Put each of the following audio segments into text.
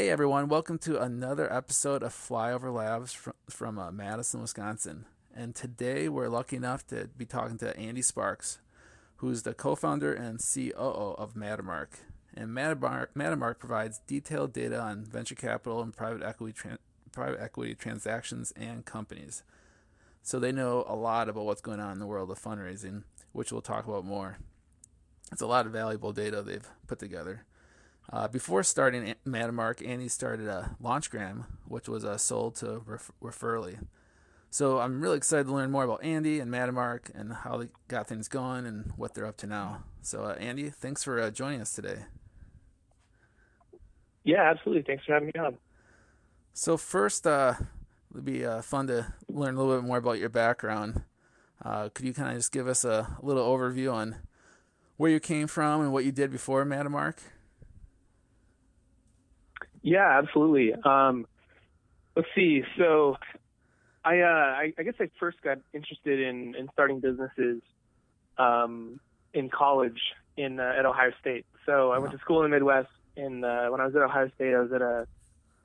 Hey everyone, welcome to another episode of Flyover Labs from, from uh, Madison, Wisconsin. And today we're lucky enough to be talking to Andy Sparks, who's the co founder and COO of Mattermark. And Mattermark provides detailed data on venture capital and private equity, tran- private equity transactions and companies. So they know a lot about what's going on in the world of fundraising, which we'll talk about more. It's a lot of valuable data they've put together. Uh, before starting Mattermark, Andy started a Launchgram, which was uh, sold to Ref- Referly. So I'm really excited to learn more about Andy and Mattermark and how they got things going and what they're up to now. So uh, Andy, thanks for uh, joining us today. Yeah, absolutely. Thanks for having me on. So first, uh, it'd be uh, fun to learn a little bit more about your background. could you kind of just give us a, a little overview on where you came from and what you did before Mattermark? Yeah, absolutely. Um, let's see. So, I, uh, I, I guess I first got interested in in starting businesses um, in college in uh, at Ohio State. So I went to school in the Midwest, and uh, when I was at Ohio State, I was at a,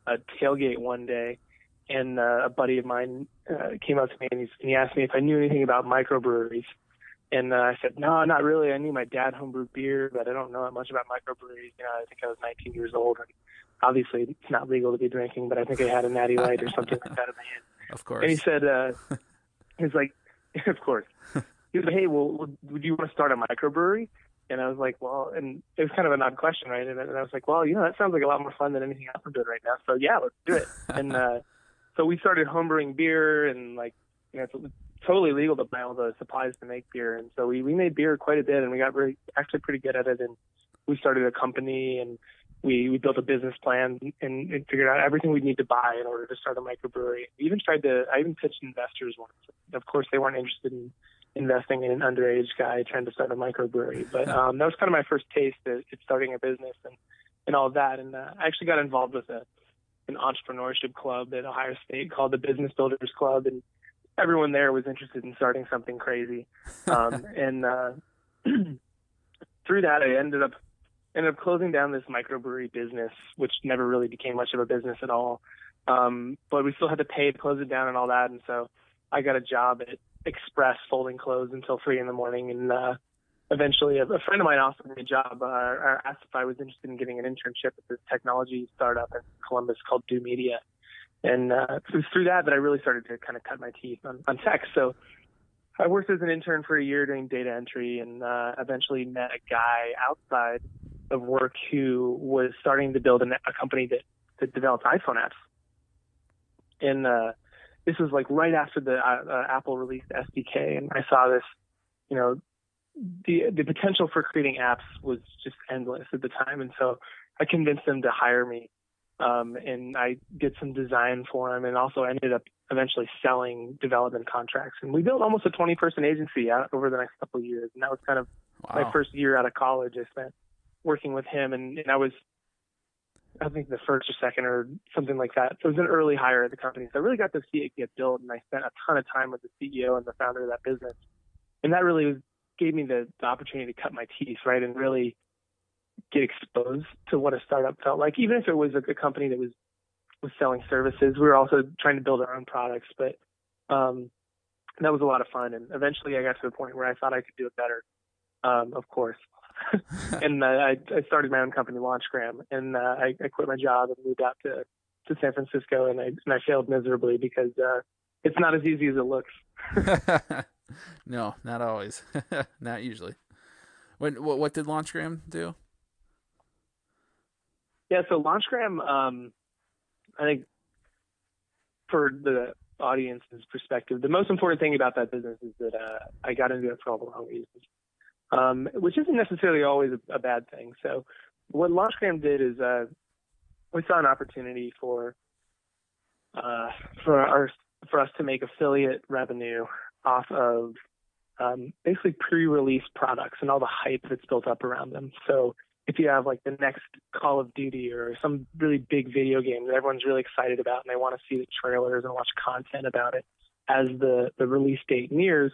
a tailgate one day, and uh, a buddy of mine uh, came up to me and, he's, and he asked me if I knew anything about microbreweries. And uh, I said, no, not really. I knew my dad homebrewed beer, but I don't know much about microbreweries. You know, I think I was 19 years old. And obviously, it's not legal to be drinking, but I think I had a natty light or something like that in my hand. Of course. And he said, uh, he was like, of course. He was like, hey, well, would you want to start a microbrewery? And I was like, well, and it was kind of an odd question, right? And, and I was like, well, you know, that sounds like a lot more fun than anything else I'm doing right now. So yeah, let's do it. and uh, so we started homebrewing beer and like, you know, it's totally legal to buy all the supplies to make beer. And so we, we made beer quite a bit and we got really, actually pretty good at it. And we started a company and we, we built a business plan and, and figured out everything we'd need to buy in order to start a microbrewery. We even tried to, I even pitched investors once. Of course, they weren't interested in investing in an underage guy trying to start a microbrewery. But um, that was kind of my first taste at, at starting a business and, and all of that. And uh, I actually got involved with a, an entrepreneurship club at Ohio State called the Business Builders Club. And everyone there was interested in starting something crazy. Um, and uh, through that, I ended up ended up closing down this microbrewery business, which never really became much of a business at all. Um, but we still had to pay to close it down and all that. And so I got a job at Express folding clothes until three in the morning. And uh, eventually, a, a friend of mine offered me a job. Uh, or asked if I was interested in getting an internship at this technology startup in Columbus called Do Media. And uh, it was through that that I really started to kind of cut my teeth on, on tech. So I worked as an intern for a year doing data entry and uh, eventually met a guy outside of work who was starting to build a, a company that, that developed iPhone apps. And uh, this was like right after the uh, uh, Apple released SDK, and I saw this, you know, the the potential for creating apps was just endless at the time, and so I convinced them to hire me, um, and I did some design for them, and also ended up eventually selling development contracts, and we built almost a 20 person agency out over the next couple of years, and that was kind of wow. my first year out of college. I spent working with him, and, and I was, I think the first or second or something like that. So it was an early hire at the company. So I really got to see it get built, and I spent a ton of time with the CEO and the founder of that business, and that really was, gave me the, the opportunity to cut my teeth, right, and really get exposed to what a startup felt like, even if it was a, a company that was was selling services. We were also trying to build our own products, but um, that was a lot of fun. And eventually, I got to the point where I thought I could do it better. Um, of course, and uh, I, I started my own company, Launchgram, and uh, I, I quit my job and moved out to to San Francisco, and I and I failed miserably because uh, it's not as easy as it looks. no, not always, not usually. What, what what did Launchgram do? Yeah, so Launchgram, um, I think for the audience's perspective, the most important thing about that business is that uh, I got into it for all the wrong reasons um, which isn't necessarily always a, a, bad thing. So what Launchgram did is uh, we saw an opportunity for uh, for our for us to make affiliate revenue off of um, basically pre-release products and all the hype that's built up around them. So if you have like the next Call of Duty or some really big video game that everyone's really excited about and they want to see the trailers and watch content about it as the, the release date nears,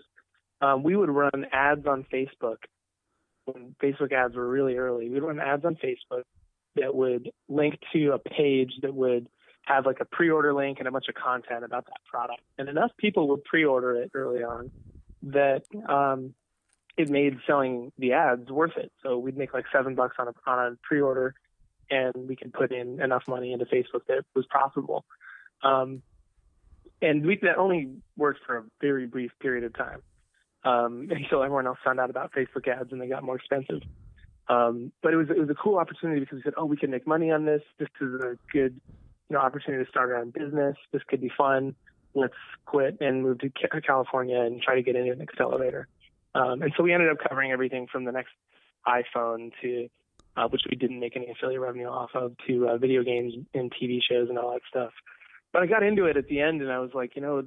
um, we would run ads on Facebook when Facebook ads were really early. We'd run ads on Facebook that would link to a page that would have like a pre-order link and a bunch of content about that product. And enough people would pre-order it early on that um, it made selling the ads worth it. So we'd make like seven bucks on a on a pre-order, and we could put in enough money into Facebook that it was profitable. Um, and we, that only worked for a very brief period of time um, so everyone else found out about Facebook ads and they got more expensive. Um, but it was it was a cool opportunity because we said, oh, we can make money on this. This is a good you know opportunity to start our own business. This could be fun. Let's quit and move to California and try to get into an accelerator. Um, and so we ended up covering everything from the next iPhone to uh, which we didn't make any affiliate revenue off of to uh, video games and TV shows and all that stuff. But I got into it at the end and I was like, you know,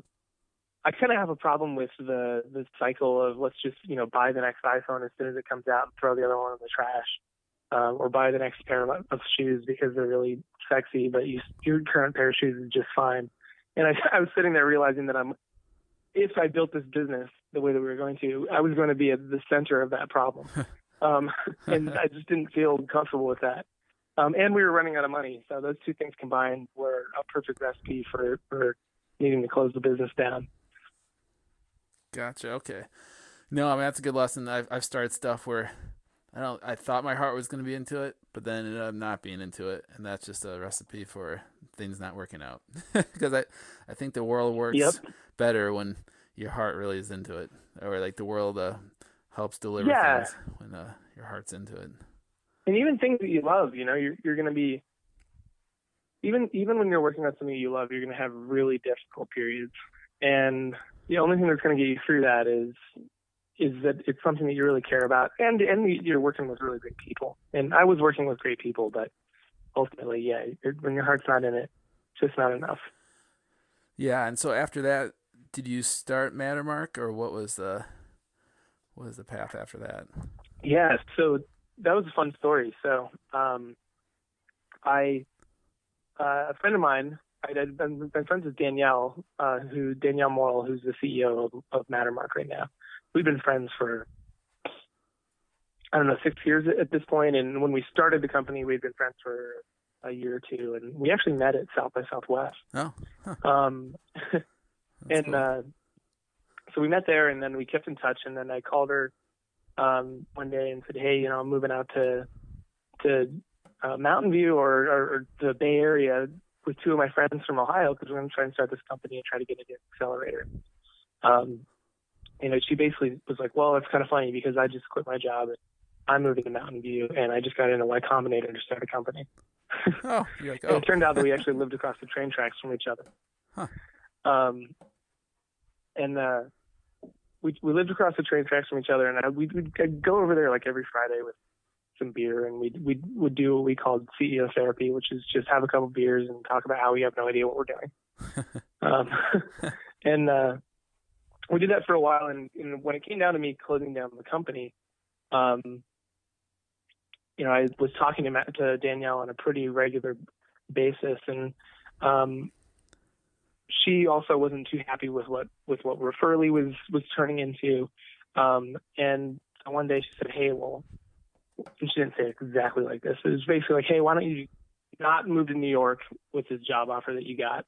I kind of have a problem with the the cycle of let's just you know buy the next iPhone as soon as it comes out and throw the other one in the trash, um, or buy the next pair of, of shoes because they're really sexy, but you, your current pair of shoes is just fine. And I, I was sitting there realizing that I'm, if I built this business the way that we were going to, I was going to be at the center of that problem, um, and I just didn't feel comfortable with that. Um, and we were running out of money, so those two things combined were a perfect recipe for for needing to close the business down. Gotcha. Okay. No, I mean that's a good lesson. I've I've started stuff where I don't. I thought my heart was going to be into it, but then ended up not being into it, and that's just a recipe for things not working out. because I I think the world works yep. better when your heart really is into it, or like the world uh, helps deliver yeah. things when uh, your heart's into it. And even things that you love, you know, you're you're going to be even even when you're working on something you love, you're going to have really difficult periods, and the only thing that's going to get you through that is is that it's something that you really care about, and and you're working with really great people. And I was working with great people, but ultimately, yeah, when your heart's not in it, it's just not enough. Yeah, and so after that, did you start Mattermark, or what was the what was the path after that? Yeah, so that was a fun story. So, um, I uh, a friend of mine I'd been, been friends with Danielle, uh, who Danielle Morrill, who's the CEO of, of Mattermark right now. We've been friends for I don't know six years at this point, and when we started the company, we'd been friends for a year or two, and we actually met at South by Southwest. Oh, huh. um, and cool. uh, so we met there, and then we kept in touch, and then I called her um, one day and said, "Hey, you know, I'm moving out to to uh, Mountain View or, or, or the Bay Area with two of my friends from Ohio because we're going to try and start this company and try to get into an accelerator. Um, you know, she basically was like, well, it's kind of funny because I just quit my job and I'm moving to Mountain View and I just got into Y Combinator to start a company. oh, like, oh. and it turned out that we actually lived across the train tracks from each other. Huh. Um, and uh, we we lived across the train tracks from each other, and I, we'd, we'd go over there like every Friday with some beer and we we would do what we called CEO therapy, which is just have a couple beers and talk about how we have no idea what we're doing. um, and uh, we did that for a while. And, and, when it came down to me closing down the company, um, you know, I was talking to, Matt, to Danielle on a pretty regular basis, and um, she also wasn't too happy with what with what Referly was was turning into. Um, and one day she said, "Hey, well, she didn't say it exactly like this. It was basically like, hey, why don't you not move to New York with this job offer that you got?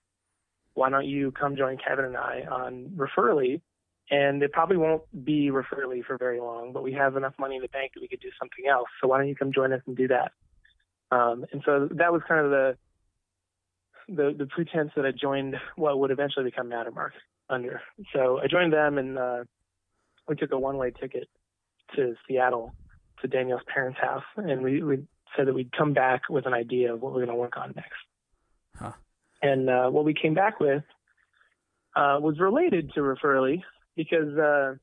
Why don't you come join Kevin and I on Referly? And it probably won't be Referly for very long, but we have enough money in the bank that we could do something else. So why don't you come join us and do that? Um, and so that was kind of the the the pretense that I joined what would eventually become Mattermark under. So I joined them and uh, we took a one way ticket to Seattle to Danielle's parents' house, and we, we said that we'd come back with an idea of what we're going to work on next. Huh. And uh, what we came back with uh, was related to Referly because uh,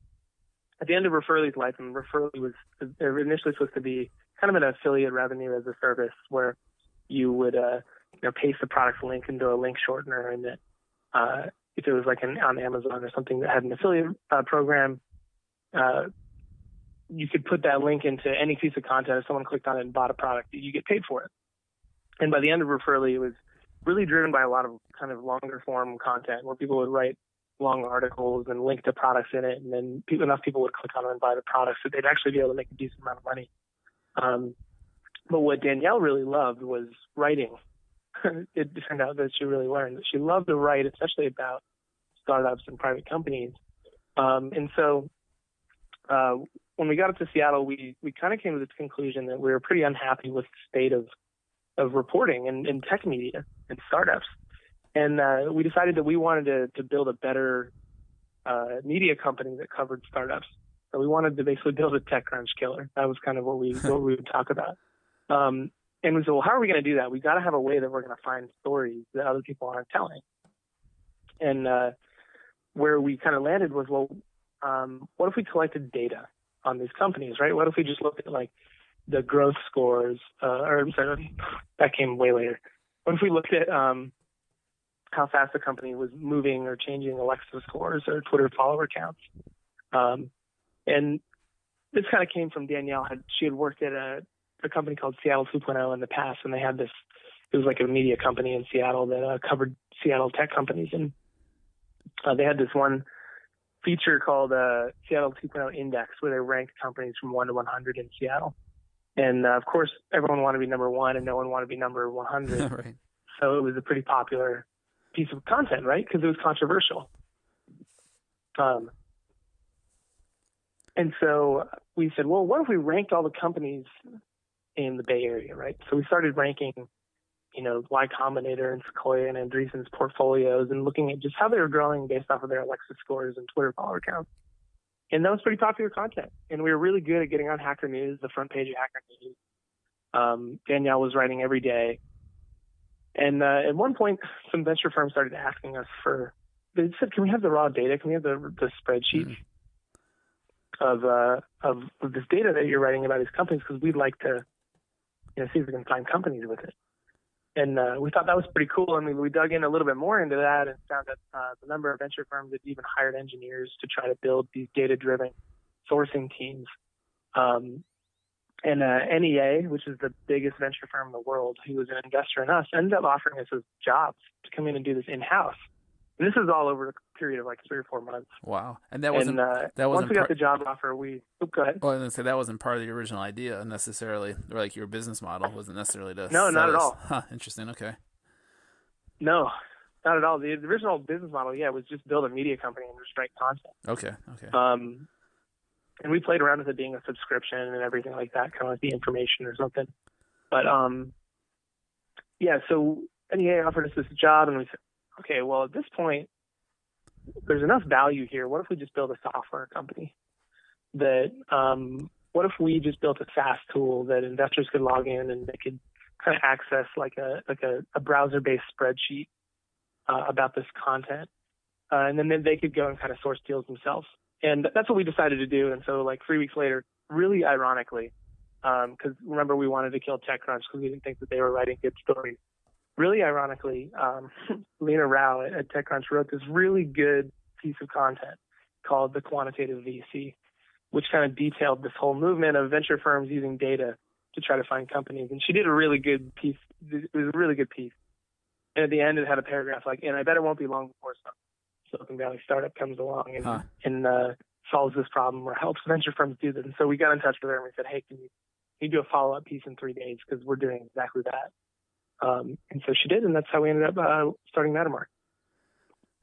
at the end of Referly's life, and Referly was initially supposed to be kind of an affiliate revenue as a service where you would uh, you know paste the product link into a link shortener, and that uh, if it was like an, on Amazon or something that had an affiliate uh, program, uh, you could put that link into any piece of content. If someone clicked on it and bought a product, you get paid for it. And by the end of Referly, it was really driven by a lot of kind of longer form content where people would write long articles and link to products in it, and then people, enough people would click on it and buy the products that they'd actually be able to make a decent amount of money. Um, But what Danielle really loved was writing. it turned out that she really learned that she loved to write, especially about startups and private companies. Um, and so uh, when we got up to Seattle, we we kind of came to this conclusion that we were pretty unhappy with the state of of reporting and, and tech media and startups, and uh, we decided that we wanted to to build a better uh, media company that covered startups. So we wanted to basically build a TechCrunch killer. That was kind of what we what we would talk about. Um, and we said, well, how are we going to do that? We got to have a way that we're going to find stories that other people aren't telling. And uh, where we kind of landed was, well, um, what if we collected data on these companies, right? What if we just looked at like the growth scores, uh, or I'm sorry, that came way later. What if we looked at um, how fast the company was moving or changing Alexa scores or Twitter follower counts? Um, and this kind of came from Danielle. Had she had worked at a, a company called Seattle 2.0 in the past, and they had this. It was like a media company in Seattle that uh, covered Seattle tech companies, and uh, they had this one feature called uh, Seattle 2.0 Index, where they ranked companies from 1 to 100 in Seattle. And uh, of course, everyone wanted to be number one, and no one wanted to be number 100. right. So it was a pretty popular piece of content, right? Because it was controversial. Um, and so we said, well, what if we ranked all the companies in the Bay Area, right? So we started ranking, you know, Y Combinator and Sequoia and Andreessen's portfolios and looking at just how they were growing based off of their Alexa scores and Twitter follower counts. And that was pretty popular content. And we were really good at getting on Hacker News, the front page of Hacker News. Um, Danielle was writing every day. And uh, at one point, some venture firms started asking us for, they said, can we have the raw data? Can we have the, the spreadsheet? Mm of uh, of, of this data that you're writing about these companies because we'd like to you know see if we can find companies with it. And uh, we thought that was pretty cool. I mean, we dug in a little bit more into that and found that uh, the number of venture firms had even hired engineers to try to build these data-driven sourcing teams. Um, and uh, NEA, which is the biggest venture firm in the world, who was an investor in us, ended up offering us jobs to come in and do this in-house. And this is all over a period of like three or four months. Wow! And that wasn't and, uh, that wasn't once we got the job offer, we oh, go ahead. Well, I was gonna say that wasn't part of the original idea necessarily, or like your business model wasn't necessarily to. No, not at all. Huh, interesting. Okay. No, not at all. The original business model, yeah, was just build a media company and just write content. Okay. Okay. Um, and we played around with it being a subscription and everything like that, kind of like the information or something. But um, yeah, so NEA offered us this job, and we said, okay, well, at this point, there's enough value here. What if we just build a software company that, um, what if we just built a SaaS tool that investors could log in and they could kind of access like a, like a, a browser based spreadsheet uh, about this content. Uh, and then then they could go and kind of source deals themselves. And that's what we decided to do. And so like three weeks later, really ironically, because um, remember we wanted to kill TechCrunch because we didn't think that they were writing good stories really ironically, um, Leena Rao at, at TechCrunch wrote this really good piece of content called The Quantitative VC, which kind of detailed this whole movement of venture firms using data to try to find companies. And she did a really good piece. It was a really good piece. And at the end, it had a paragraph like, and I bet it won't be long before some Silicon Valley startup comes along and, huh. and uh, solves this problem or helps venture firms do this. And so we got in touch with her and we said, hey, can you, can you do a follow up piece in three days? Because we're doing exactly that. Um, and so she did, and that's how we ended up uh, starting Mattermark.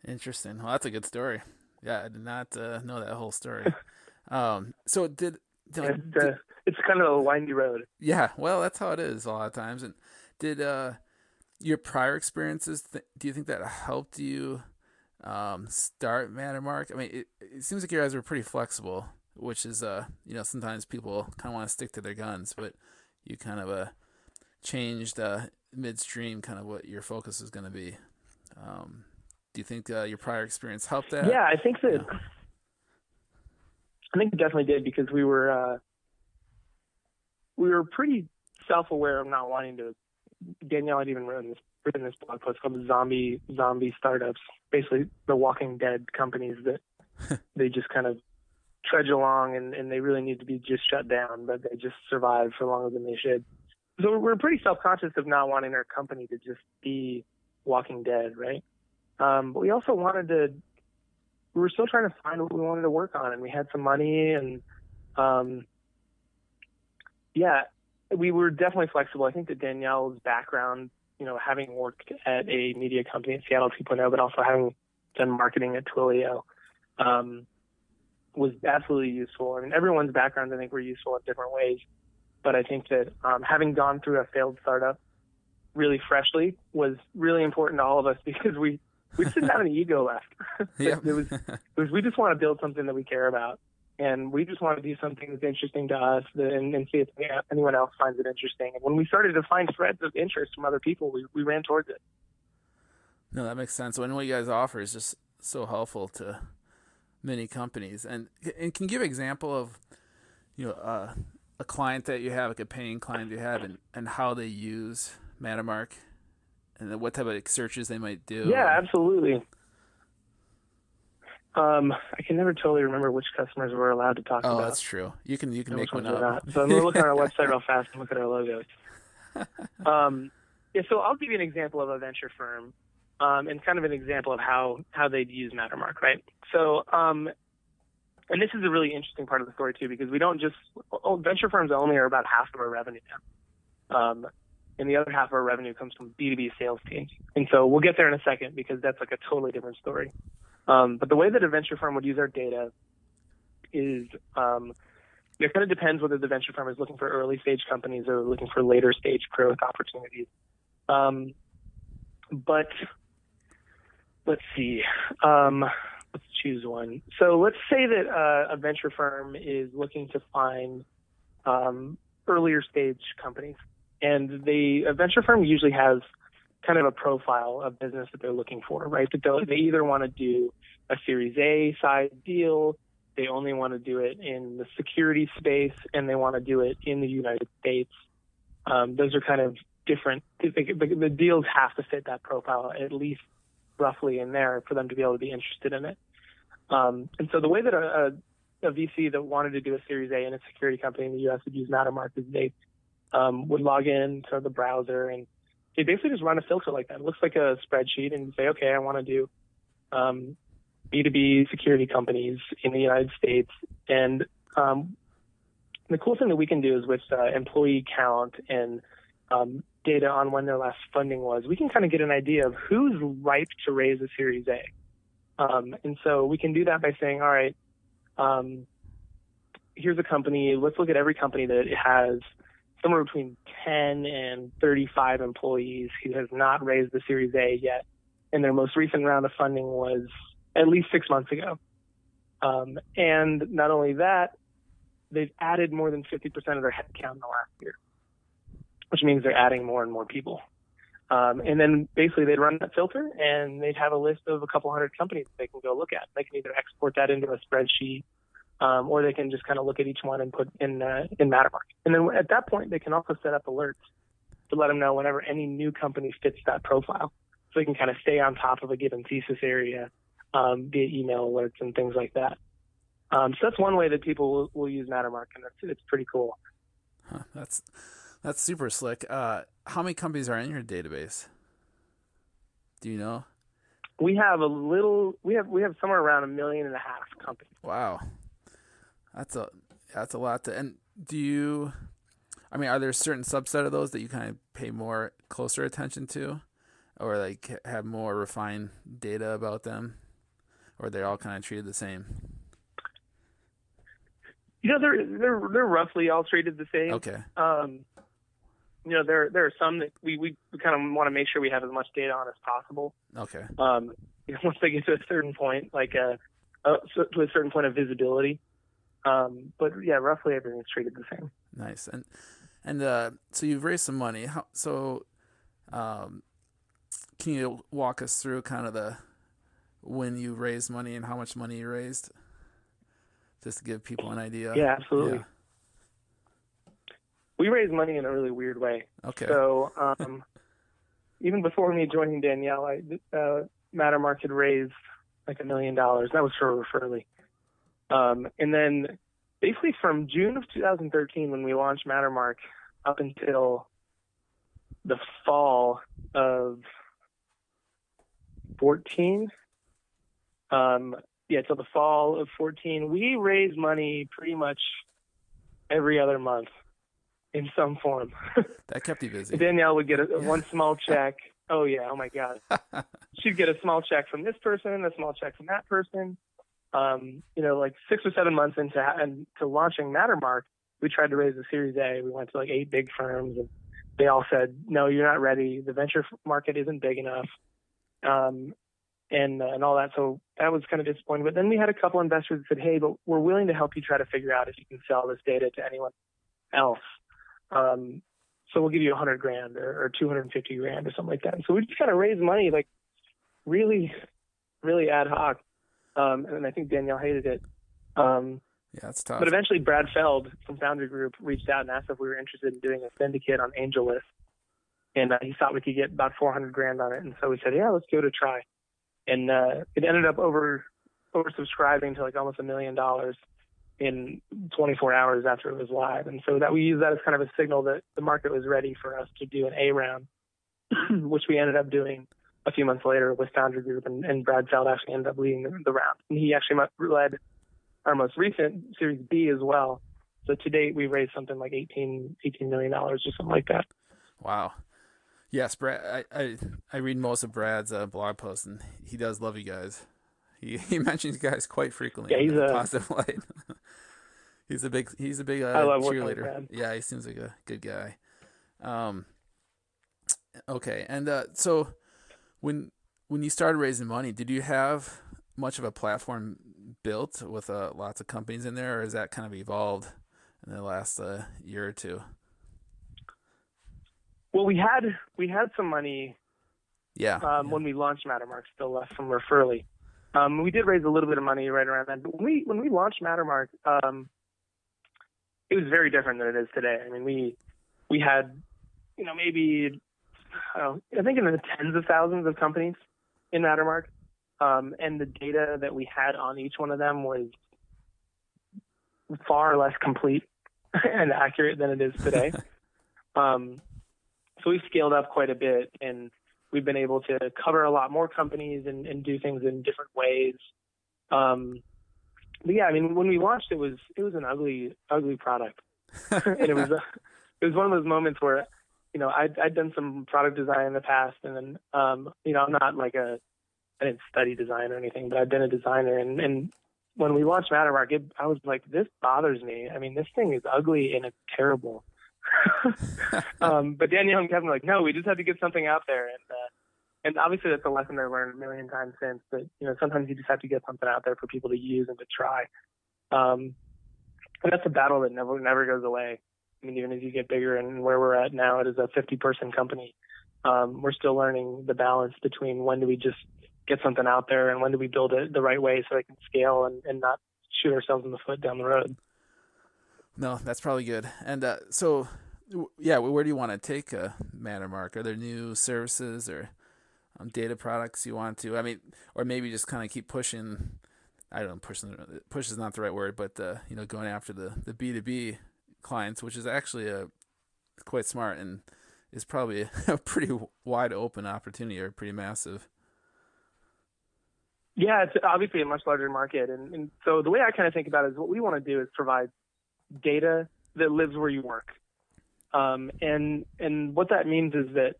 Interesting. Well, that's a good story. Yeah, I did not uh, know that whole story. um, so did, did, it's, uh, it's kind of a windy road. Yeah, well, that's how it is a lot of times. And did uh, your prior experiences? Th- do you think that helped you um, start Mattermark? I mean, it, it seems like you guys were pretty flexible, which is uh, you know, sometimes people kind of want to stick to their guns, but you kind of uh changed uh midstream kind of what your focus is going to be. Um, do you think uh, your prior experience helped that? Yeah, I think that. Yeah. I think it definitely did because we were uh, we were pretty self-aware of not wanting to. Danielle had even written this written this blog post called "Zombie Zombie Startups," basically the Walking Dead companies that they just kind of trudge along and, and they really need to be just shut down, but they just survive for longer than they should so we're pretty self-conscious of not wanting our company to just be Walking Dead, right? Um, but we also wanted to. We were still trying to find what we wanted to work on, and we had some money, and um, yeah, we were definitely flexible. I think that Danielle's background, you know, having worked at a media company at Seattle 2.0, but also having done marketing at Twilio, um, was absolutely useful. I mean, everyone's backgrounds I think were useful in different ways, but I think that um, having gone through a failed startup really freshly was really important to all of us because we we just didn't have any ego left. Yep. it was it was we just want to build something that we care about, and we just want to do something that's interesting to us that, and, and see if anyone else finds it interesting. And when we started to find threads of interest from other people, we we ran towards it. No, that makes sense. When what you guys offer is just so helpful to many companies, and and can you give an example of you know uh, a client that you have, like a paying client you have, and and how they use Mattermark, and what type of searches they might do. Yeah, absolutely. Um, I can never totally remember which customers we're allowed to talk Oh, about. that's true. You can you can make one up. not. So I'm gonna look on our website real fast and look at our logos. Um, yeah, so I'll give you an example of a venture firm, um, and kind of an example of how how they'd use Mattermark, right? So, um, and this is a really interesting part of the story too, because we don't just oh, venture firms only are about half of our revenue now, um, and the other half of our revenue comes from B2B sales teams. And so we'll get there in a second because that's like a totally different story. Um, but the way that a venture firm would use our data is um, it kind of depends whether the venture firm is looking for early stage companies or looking for later stage growth opportunities. Um, but let's see. Let's choose one. So let's say that uh, a venture firm is looking to find um, earlier stage companies, and the a venture firm usually has kind of a profile of business that they're looking for, right? That they either want to do a Series A size deal, they only want to do it in the security space, and they want to do it in the United States. Um, those are kind of different. The, the deals have to fit that profile at least roughly in there for them to be able to be interested in it. Um, and so the way that a, a, a VC that wanted to do a Series A in a security company in the U.S. would use Mattermark is they um, would log in to the browser and they basically just run a filter like that. It looks like a spreadsheet and say, okay, I want to do um, B2B security companies in the United States. And um, the cool thing that we can do is with uh, employee count and um, data on when their last funding was, we can kind of get an idea of who's ripe to raise a Series A. Um, and so we can do that by saying, all right, um, here's a company. Let's look at every company that has somewhere between 10 and 35 employees who has not raised the Series A yet. And their most recent round of funding was at least six months ago. Um, and not only that, they've added more than 50% of their headcount in the last year, which means they're adding more and more people. Um, and then basically they'd run that filter and they'd have a list of a couple hundred companies they can go look at. They can either export that into a spreadsheet um, or they can just kind of look at each one and put in uh, in Mattermark. And then at that point, they can also set up alerts to let them know whenever any new company fits that profile, so they can kind of stay on top of a given thesis area um, via email alerts and things like that. Um, so that's one way that people will, will use Mattermark, and that's it's pretty cool. Huh, that's that's super slick. Uh, how many companies are in your database? Do you know? We have a little. We have we have somewhere around a million and a half companies. Wow, that's a that's a lot. To, and do you? I mean, are there a certain subset of those that you kind of pay more closer attention to, or like have more refined data about them, or they're all kind of treated the same? You know, they're they're they're roughly all treated the same. Okay. Um, you know, there there are some that we we, we kind of want to make sure we have as much data on as possible. Okay. Um, you know, once they get to a certain point, like a, a to a certain point of visibility. Um, but yeah, roughly everything's treated the same. Nice. And and uh, so you've raised some money. How so? Um, can you walk us through kind of the when you raised money and how much money you raised, just to give people an idea? Yeah, absolutely. Yeah. We raise money in a really weird way. Okay. So um, even before me joining Danielle, I, uh, Mattermark had raised like a million dollars. That was for Referly. Um, and then basically from June of 2013, when we launched Mattermark, up until the fall of 14, um, yeah, till the fall of 14, we raised money pretty much every other month in some form. that kept you busy. Danielle would get a, one small check. Oh yeah, oh my god. She'd get a small check from this person, a small check from that person. Um, you know, like six or seven months into and to launching Mattermark, we tried to raise a Series A. We went to like eight big firms, and they all said, "No, you're not ready. The venture market isn't big enough." Um, and uh, and all that. So that was kind of disappointing. But then we had a couple investors that said, "Hey, but we're willing to help you try to figure out if you can sell this data to anyone else. Um, so we'll give you a hundred grand or, or 250 grand or something like that." And so we just kind of raised money, like really, really ad hoc. Um, and I think Danielle hated it. Um, yeah, it's tough. But eventually, Brad Feld from Foundry Group reached out and asked if we were interested in doing a syndicate on AngelList, and uh, he thought we could get about 400 grand on it. And so we said, "Yeah, let's give it a try." and uh, it ended up over oversubscribing to like almost a million dollars in 24 hours after it was live. And so that we used that as kind of a signal that the market was ready for us to do an A round, which we ended up doing a few months later with Foundry Group, and, and Brad Feld actually ended up leading the, round. And he actually led our most recent Series B as well. So to date, we raised something like 18, 18 million dollars or something like that. Wow. Yes, Brad. I, I, I read most of Brad's uh, blog posts, and he does love you guys. He he mentions guys quite frequently. Yeah, he's a positive light. he's a big he's a big uh, I love cheerleader. Yeah, he seems like a good guy. Um. Okay, and uh, so when when you started raising money, did you have much of a platform built with uh, lots of companies in there, or has that kind of evolved in the last uh, year or two? Well, we had we had some money. Yeah. Um, yeah. When we launched Mattermark, still left from Referly. Um, we did raise a little bit of money right around then. But when we when we launched Mattermark, um, it was very different than it is today. I mean, we we had, you know, maybe uh, I think in the tens of thousands of companies in Mattermark, um, and the data that we had on each one of them was far less complete and accurate than it is today. um, so we've scaled up quite a bit and we've been able to cover a lot more companies and, and do things in different ways. Um, but yeah, I mean, when we launched, it was it was an ugly, ugly product, and it was a, it was one of those moments where, you know, I'd I'd done some product design in the past, and then, um, you know, I'm not like a, I didn't study design or anything, but I've been a designer, and and when we launched Mattermark, it, I was like, this bothers me. I mean, this thing is ugly and it's terrible. um, but Danielle and Kevin were like, no, we just had to get something out there, and uh, and obviously that's a lesson I've learned a million times since. That you know sometimes you just have to get something out there for people to use and to try. Um, and that's a battle that never never goes away. I mean, even as you get bigger and where we're at now, it is a 50 person company. Um, we're still learning the balance between when do we just get something out there and when do we build it the right way so it can scale and, and not shoot ourselves in the foot down the road. No, that's probably good. And uh, so, yeah, where do you want to take uh, Mattermark? Are there new services or um, data products you want to? I mean, or maybe just kind of keep pushing. I don't know, pushing. Push is not the right word, but uh, you know, going after the the B two B clients, which is actually a quite smart and is probably a pretty wide open opportunity or pretty massive. Yeah, it's obviously a much larger market, and, and so the way I kind of think about it is what we want to do is provide data that lives where you work. Um, and and what that means is that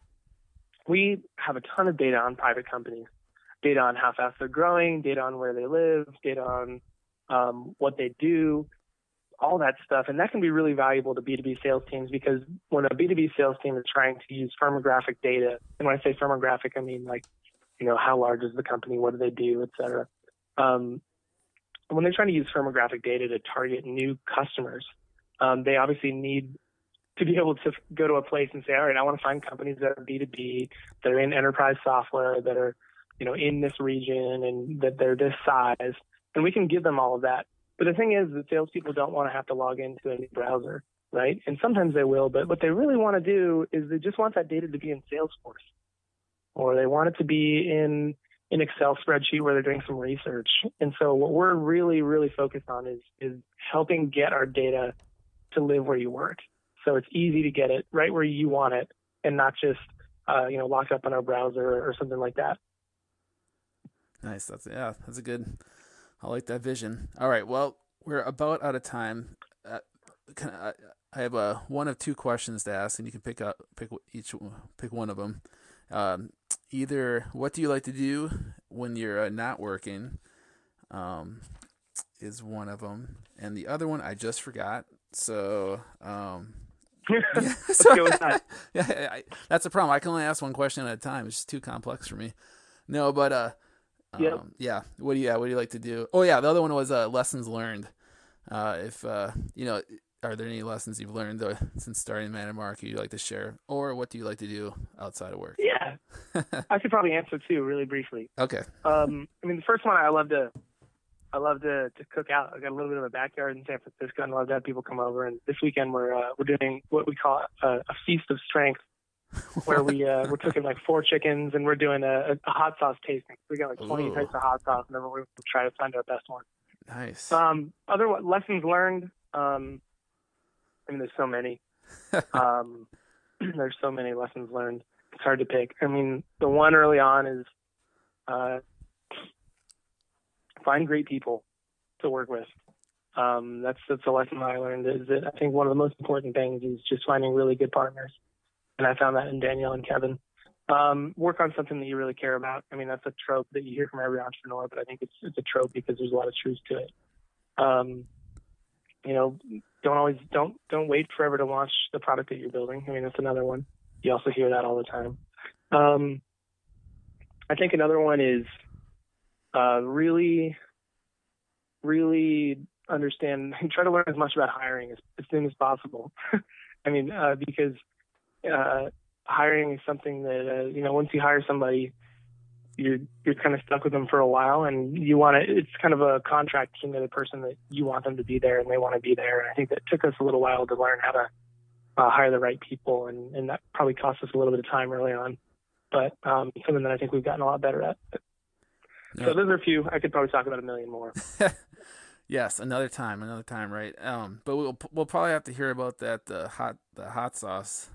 we have a ton of data on private companies, data on how fast they're growing, data on where they live, data on um, what they do, all that stuff, and that can be really valuable to B2B sales teams because when a B2B sales team is trying to use firmographic data, and when I say firmographic, I mean like, you know, how large is the company, what do they do, et cetera. Um, when they're trying to use firmographic data to target new customers, um, they obviously need to be able to go to a place and say, all right, I want to find companies that are B2B, that are in enterprise software, that are, you know, in this region and that they're this size. And we can give them all of that. But the thing is that salespeople don't want to have to log into a new browser, right? And sometimes they will, but what they really want to do is they just want that data to be in Salesforce or they want it to be in an Excel spreadsheet where they're doing some research. And so what we're really, really focused on is is helping get our data to live where you work. So it's easy to get it right where you want it and not just uh, you know locked up in our browser or something like that. Nice. That's yeah. That's a good. I like that vision. All right. Well, we're about out of time. Uh, I, I have a one of two questions to ask, and you can pick up pick each pick one of them. Um, either what do you like to do when you're uh, not working, um, is one of them, and the other one I just forgot. So, um, yeah, so, that. yeah, I, that's a problem. I can only ask one question at a time. It's just too complex for me. No, but uh, yep. um, yeah. What do you yeah, What do you like to do? Oh yeah, the other one was uh, lessons learned. Uh, if uh, you know, are there any lessons you've learned uh, since starting Mattermark you like to share, or what do you like to do outside of work? Yeah, I could probably answer two really briefly. Okay. Um, I mean, the first one I love to I love to to cook out. I got a little bit of a backyard in San Francisco, and I love to have people come over. And this weekend we're uh, we're doing what we call a, a feast of strength, where we uh, we're cooking like four chickens, and we're doing a, a hot sauce tasting. We got like 20 Ooh. types of hot sauce, and then we're gonna try to find our best one. Nice. Um, other lessons learned. Um, I mean, there's so many. um, there's so many lessons learned. It's hard to pick. I mean, the one early on is uh, find great people to work with. Um, that's that's a lesson I learned. Is that I think one of the most important things is just finding really good partners, and I found that in Danielle and Kevin. Um, work on something that you really care about. I mean, that's a trope that you hear from every entrepreneur, but I think it's it's a trope because there's a lot of truth to it. Um, you know, don't always don't don't wait forever to launch the product that you're building. I mean, that's another one. You also hear that all the time. Um, I think another one is uh, really, really understand and try to learn as much about hiring as, as soon as possible. I mean, uh, because uh, hiring is something that uh, you know once you hire somebody, you're you're kind of stuck with them for a while, and you want to. It's kind of a contract between the other person that you want them to be there and they want to be there. And I think that took us a little while to learn how to uh, hire the right people, and and that probably cost us a little bit of time early on, but um, something that I think we've gotten a lot better at. So those are a few. I could probably talk about a million more. yes, another time, another time, right? Um, but we'll we'll probably have to hear about that the hot the hot sauce,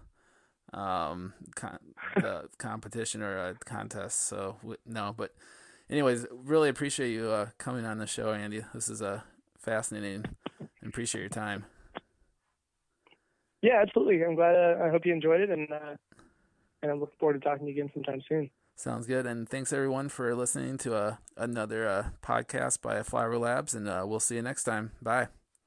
um, con- the competition or a contest. So w- no, but anyways, really appreciate you uh, coming on the show, Andy. This is a uh, fascinating. and appreciate your time. Yeah, absolutely. I'm glad. Uh, I hope you enjoyed it, and uh, and I look forward to talking to you again sometime soon. Sounds good. And thanks everyone for listening to uh, another uh, podcast by Flyover Labs. And uh, we'll see you next time. Bye.